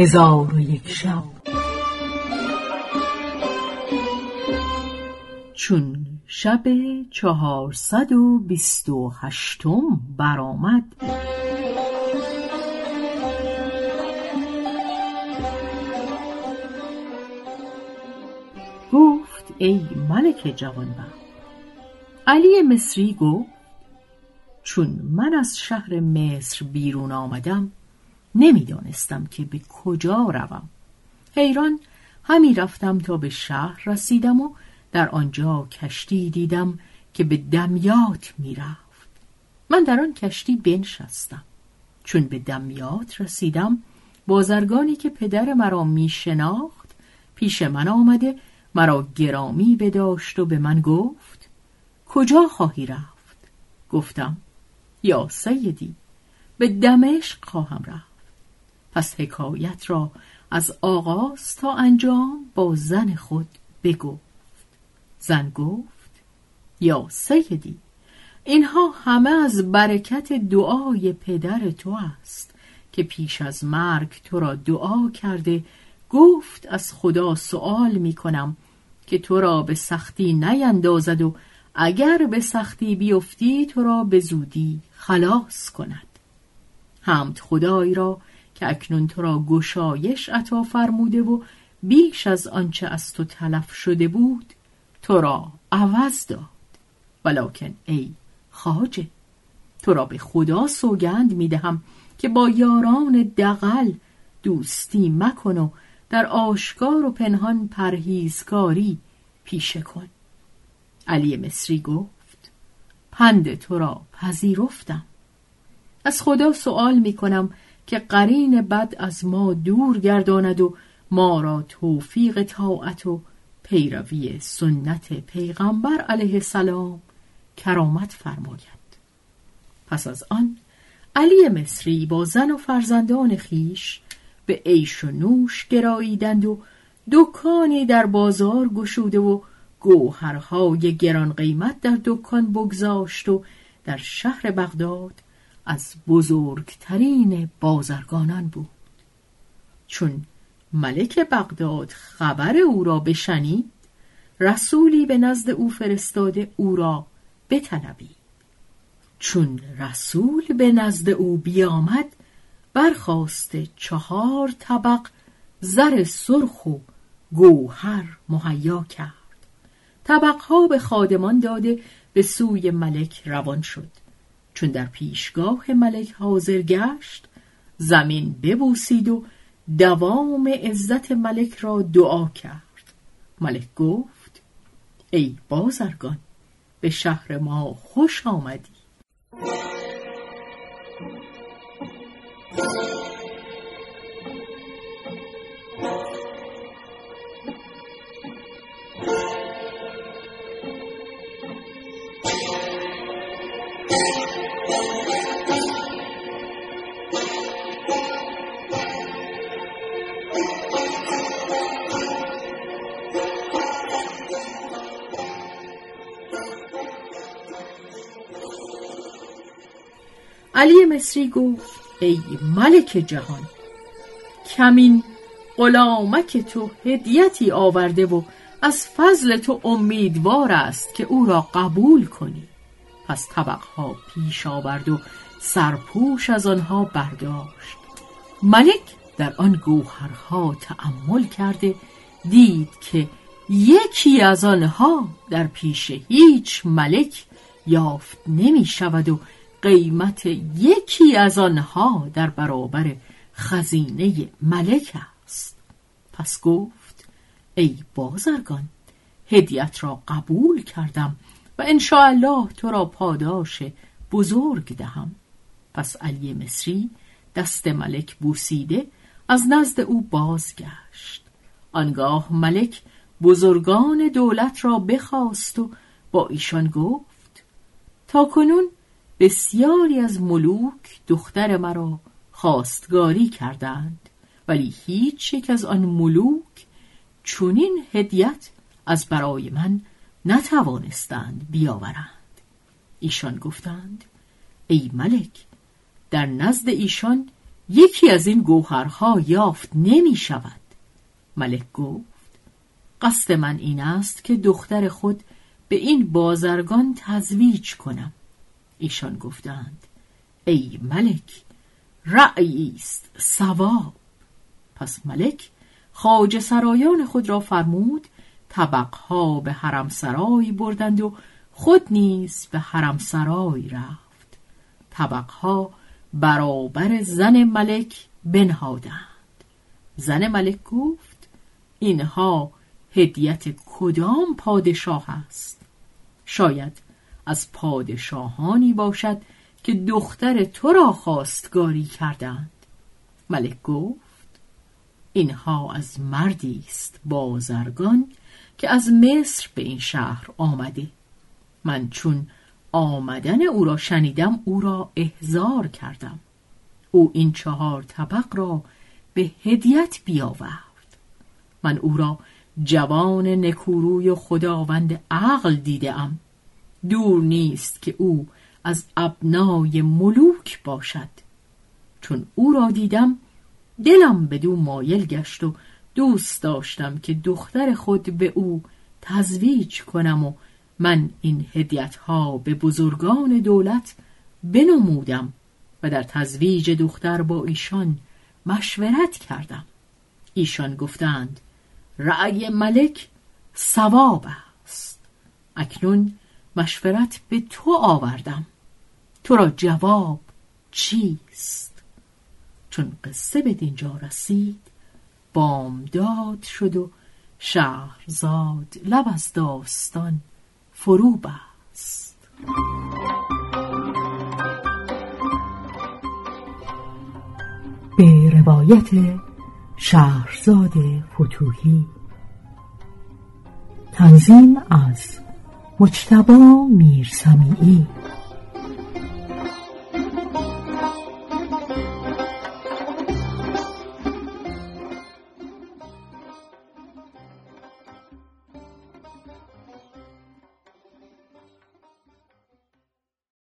هزار و یک شب. چون شب چهارصد و بیست و هشتم برآمد گفت ای ملک جوانبخت علی مصری گفت چون من از شهر مصر بیرون آمدم نمی‌دانستم که به کجا روم. حیران همی رفتم تا به شهر رسیدم و در آنجا کشتی دیدم که به دمیات می‌رفت. من در آن کشتی بنشستم. چون به دمیات رسیدم بازرگانی که پدر مرا می شناخت پیش من آمده مرا گرامی بداشت و به من گفت کجا خواهی رفت؟ گفتم یا سیدی به دمشق خواهم رفت. پس حکایت را از آغاز تا انجام با زن خود بگفت. زن گفت یا سیدی اینها همه از برکت دعای پدر تو است که پیش از مرگ تو را دعا کرده گفت از خدا سؤال می کنم که تو را به سختی نیندازد و اگر به سختی بیفتی تو را به زودی خلاص کند. حمد خدای را که اکنون تو را گشایش عطا فرموده و بیش از آنچه از تو تلف شده بود تو را عوض داد. ولکن ای خاجه تو را به خدا سوگند می‌دهم که با یاران دقل دوستی مکن و در آشکار و پنهان پرهیزکاری پیشه کن. علی مصری گفت پند تو را پذیرفتم. از خدا سوال می کنم که قرین بد از ما دور گرداند و ما را توفیق طاعت و پیروی سنت پیغمبر علیه السلام کرامت فرماید. پس از آن علی مصری با زن و فرزندان خیش به عیش و نوش گراییدند و دکانی در بازار گشوده و گوهرهای گران قیمت در دکان بگذاشت و در شهر بغداد از بزرگترین بازرگانان بود. چون ملک بغداد خبر او را بشنید رسولی به نزد او فرستاده او را بطلبید. چون رسول به نزد او بیامد برخواست چهار طبق زر سرخ و گوهر مهیا کرد. طبقها به خادمان داده به سوی ملک روان شد. چون در پیشگاه ملک حاضر گشت زمین ببوسید و دوام عزت ملک را دعا کرد. ملک گفت ای بازرگان به شهر ما خوش آمدی. علی مصری گفت ای ملک جهان کمین غلامک تو هدیتی آورده و از فضل تو امیدوار است که او را قبول کنی. پس طبقها پیش آورد و سرپوش از آنها برداشت. ملک در آن گوهرها تأمل کرده دید که یکی از آنها در پیش هیچ ملک یافت نمی شود و قیمت یکی از آنها در برابر خزینه ملک است. پس گفت ای بازرگان هدیت را قبول کردم و الله تو را پاداش بزرگ دهم. پس علی مصری دست ملک بوسیده از نزد او بازگشت. آنگاه ملک بزرگان دولت را بخواست و با ایشان گفت تا کنون بسیاری از ملوک دختر مرا خواستگاری کردند ولی هیچ یک از آن ملوک چونین هدیت از برای من نتوانستند بیاورند. ایشان گفتند ای ملک در نزد ایشان یکی از این گوهرها یافت نمی شود. ملک گفت قصد من این است که دختر خود به این بازرگان تزویج کنم. ایشان گفتند ای ملک رأیی است سواب پس ملک خاج سرایان خود را فرمود طبقها به حرم سرای بردند و خود نیز به حرم سرای رفت. طبقها برابر زن ملک بنهادند. زن ملک گفت اینها هدیت کدام پادشاه است؟ شاید از پادشاهانی باشد که دختر تو را خواستگاری کردند. ملک گفت اینها از مردی است بازرگان که از مصر به این شهر آمده. من چون آمدن او را شنیدم او را احضار کردم. او این چهار طبق را به هدیت بیاورد. من او را جوان نکوروی خداوند عقل دیدم. دور نیست که او از ابنای ملوک باشد. چون او را دیدم دلم بدو مایل گشت و دوست داشتم که دختر خود به او تزویج کنم و من این هدیت ها به بزرگان دولت بنمودم و در تزویج دختر با ایشان مشورت کردم. ایشان گفتند رأی ملک سواب است. اکنون مشورت به تو آوردم. تو را جواب چیست؟ چون قصه به دینجا رسید بامداد شد و شهرزاد لب از داستان فرو بست. به روایت شهرزاد فتوهی تنظیم از مجتبا میرسمیعی